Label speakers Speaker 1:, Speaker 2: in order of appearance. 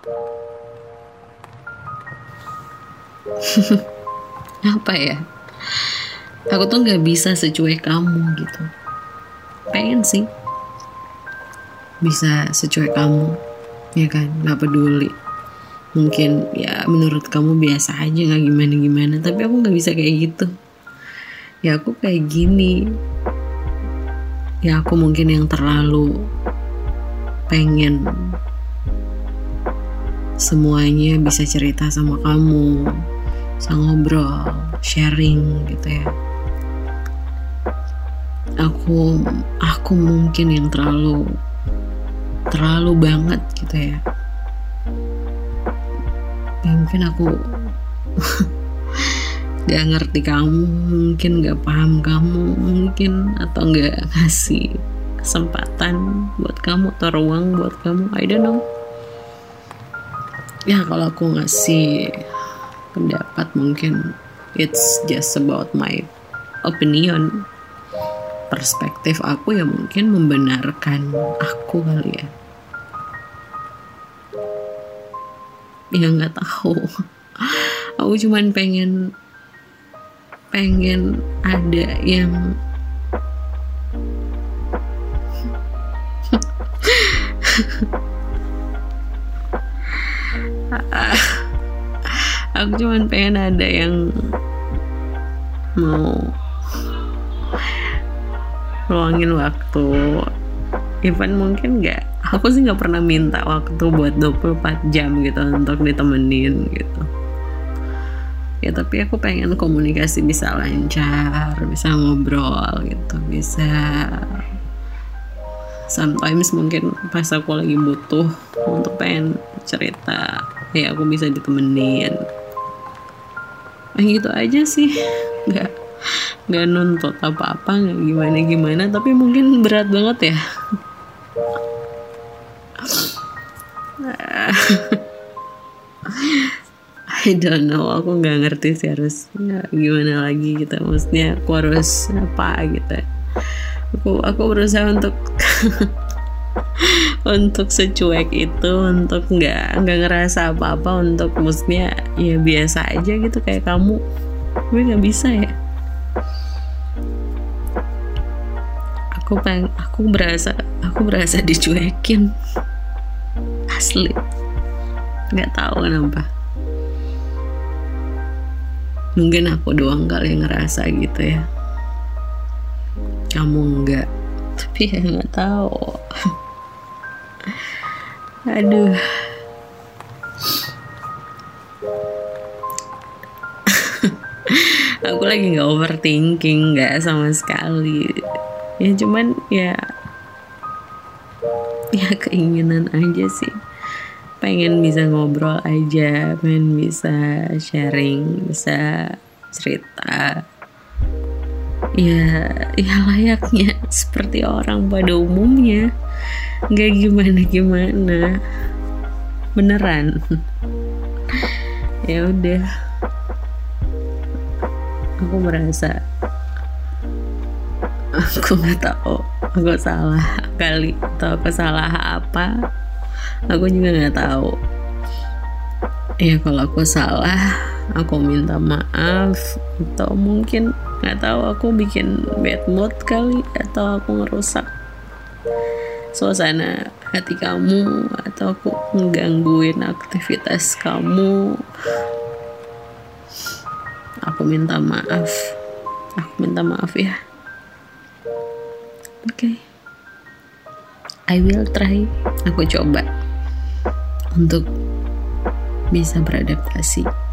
Speaker 1: apa ya? Aku tuh nggak bisa secuek kamu gitu. Pengen sih. Bisa secuek kamu ya kan? Nggak peduli. Mungkin ya menurut kamu biasa aja nggak gimana gimana tapi aku nggak bisa kayak gitu. Ya aku kayak gini. Ya aku mungkin yang terlalu pengen semuanya bisa cerita sama kamu bisa ngobrol sharing gitu ya. Aku aku mungkin yang terlalu terlalu banget gitu ya. Ya mungkin aku gak ngerti kamu mungkin gak paham kamu mungkin atau gak ngasih kesempatan buat kamu atau ruang buat kamu I don't know ya kalau aku ngasih pendapat mungkin it's just about my opinion. Perspektif aku ya mungkin membenarkan aku kali ya. Ya nggak tahu. Aku cuman pengen pengen ada yang aku cuman pengen ada yang mau luangin waktu. Even mungkin nggak aku sih nggak pernah minta waktu buat 24 jam gitu untuk ditemenin gitu. Ya tapi aku pengen komunikasi bisa lancar bisa ngobrol gitu bisa sometimes mungkin pas aku lagi butuh untuk pengen cerita ya aku bisa ditemenin. Nah, gitu aja sih. Nggak nggak nuntut apa-apa nggak gimana gimana tapi mungkin berat banget ya. I don't know aku nggak ngerti sih harus ya, gimana lagi gitu. Maksudnya aku harus apa gitu aku aku berusaha untuk untuk secuek itu untuk nggak nggak ngerasa apa-apa untuk maksudnya ya biasa aja gitu kayak kamu. Gue nggak bisa ya. Aku peng aku berasa aku berasa dicuekin. Asli. Nggak tahu kenapa. Mungkin aku doang kali yang ngerasa gitu ya. Kamu enggak tapi ya nggak tahu aduh. Aku lagi nggak overthinking nggak sama sekali. Ya cuman ya ya keinginan aja sih. Pengen bisa ngobrol aja pengen bisa sharing bisa cerita ya ya layaknya seperti orang pada umumnya. Nggak gimana gimana. Beneran. Ya udah. Aku merasa aku nggak tahu aku salah kali atau aku salah apa. Aku juga nggak tahu. Ya kalau aku salah aku minta maaf atau mungkin nggak tahu aku bikin bad mood kali atau aku ngerusak suasana hati kamu atau aku menggangguin aktivitas kamu. Aku minta maaf. Aku minta maaf ya. Oke. Okay. I will try. Aku coba untuk bisa beradaptasi